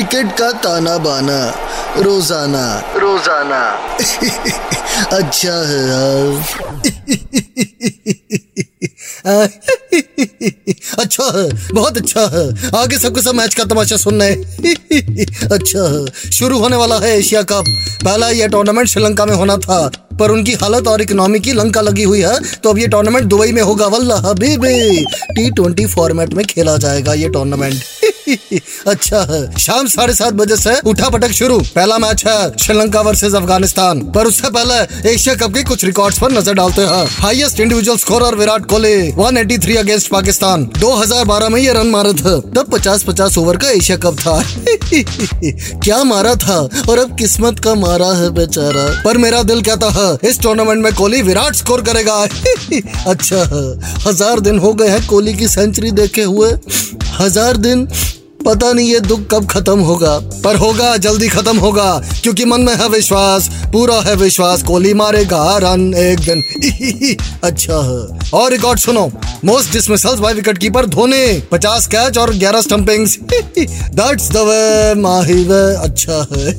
Cricket का ताना बाना। रोज़ाना। रोज़ाना। अच्छा है यार। अच्छा है बहुत अच्छा है। आगे सबके सब मैच का तमाशा सुनना है। अच्छा है। शुरू होने वाला है एशिया कप। पहला यह टूर्नामेंट श्रीलंका में होना था। पर उनकी हालत और इकोनॉमी की लंका लगी हुई है। तो अब ये टूर्नामेंट दुबई में होगा। वल्ला हबीबी टी ट्वेंटी फॉर्मेट में खेला जाएगा ये टूर्नामेंट अच्छा है। शाम साढ़े सात बजे से उठा पटक शुरू। पहला मैच है श्रीलंका वर्सेस अफ़गानिस्तान। पर उससे पहले एशिया कप के कुछ रिकॉर्ड्स पर नज़र डालते हैं। Highest individual scorer Virat Kohli 183 against Pakistan. 2012 में ये रन मारे थे। तब 50-50 ओवर का एशिया कप था। क्या मारा था? और अब किस्मत का मारा है बेचारा। पर मेरा दिल कहता है, इस टूर्नामेंट में कोहली विराट स्कोर करेगा। अच्छा हज़ार दिन हो गए हैं कोहली की सेंचुरी देखे हुए। हज़ार दिन पता नहीं ये दुख कब खत्म होगा, पर होगा, जल्दी खत्म होगा, क्योंकि मन में है विश्वास, पूरा है विश्वास, कोहली मारेगा, रन एक दिन। अच्छा है। और रिकॉर्ड सुनो most dismissals by wicket keeper Dhoni 50 catch और 11 stumpings that's the way Mahi वे अच्छा है।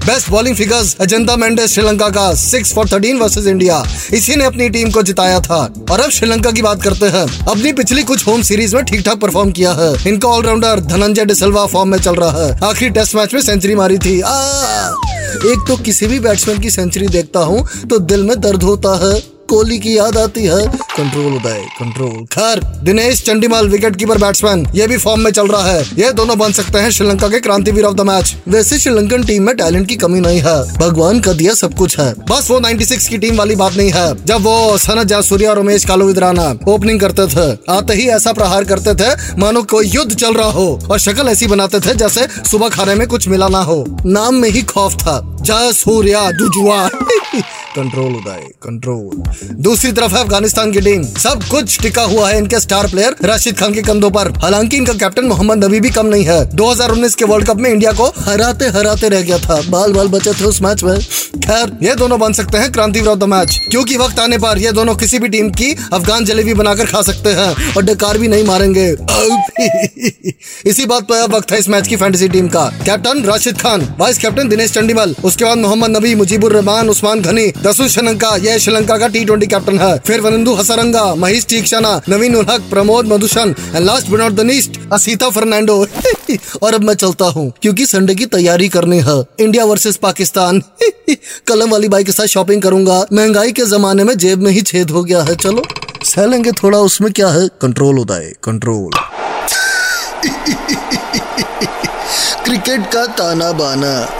Best bowling figures Ajantha Mendis, Sri Lanka का 6 फॉर 13 वर्सेस इंडिया इसी ने अपनी टीम को जिताया था। और अब श्रीलंका की बात करते हैं। अपनी पिछली कुछ होम सीरीज़ में ठीक ठाक परफॉर्म किया है। इनका allrounder bowler Dhananjaya de Silva form में चल रहा है। आखिरी टेस्ट मैच में सेंचुरी मारी थी। आ, एक तो किसी भी बैट्समैन की सेंचुरी देखता हूँ तो दिल में दर्द होता है। कोहली की याद आती है। कंट्रोल उदय कंट्रोल खैर, Dinesh Chandimal wicket keeper batsman ये भी फॉर्म में चल रहा है। ये दोनों बन सकते हैं श्रीलंका के क्रांतिवीर ऑफ़ द मैच वैसे श्रीलंकन टीम में टैलेंट की कमी नहीं है। भगवान का दिया सब कुछ है। बस वो 96 की टीम वाली बात नहीं है। जब वो सनत जयसूर्या और उमेश कालो विदराना ओपनिंग करते थे, आते ही ऐसा प्रहार करते थे, मानो कोई युद्ध चल रहा हो और शक्ल ऐसी बनाते थे जैसे सुबह खाने में कुछ मिला ना हो। नाम में ही खौफ था। जय सूर्या दुजुआ कंट्रोल उदय कंट्रोल दूसरी तरफ़ है अफ़गानिस्तान की टीम सब कुछ टिका हुआ है इनके स्टार प्लेयर राशिद खान के कंधों पर. हालाँकि इनका कैप्टन मोहम्मद नबी भी कम नहीं है. 2019 के वर्ल्ड कप में इंडिया को हराते हराते रह गया था. बाल बाल बचे थे उस मैच में. खैर, ये दोनों बन सकते हैं क्रांति विरोध मैच क्योंकि वक्त आने पर ये दोनों किसी भी टीम की अफगान जलेबी बनाकर खा सकते हैं और डकार भी नहीं मारेंगे. इसी बात पर अब वक्त है इस मैच की फैंटेसी टीम का. Captain Rashid Khan vice captain Dinesh Chandimal, उसके बाद मोहम्मद नबी, मुजीबुर रहमान, उस्मान घनी दसू श्रीलंका, यह श्रीलंका का टी ट्वेंटी कैप्टन है। फिर Wanindu Hasaranga, Maheesh Theekshana Naveen ul Haq, Pramod Madushan and last but not the least Asitha Fernando. और अब मैं चलता हूँ, क्योंकि संडे की तैयारी करनी है। इंडिया वर्सेस पाकिस्तान कलम वाली बाइक के साथ शॉपिंग करूँगा। महँगाई के जमाने में जेब में ही छेद हो गया है। चलो, सह लेंगे थोड़ा, उसमें क्या है? कंट्रोल होता है कंट्रोल क्रिकेट का ताना बाना।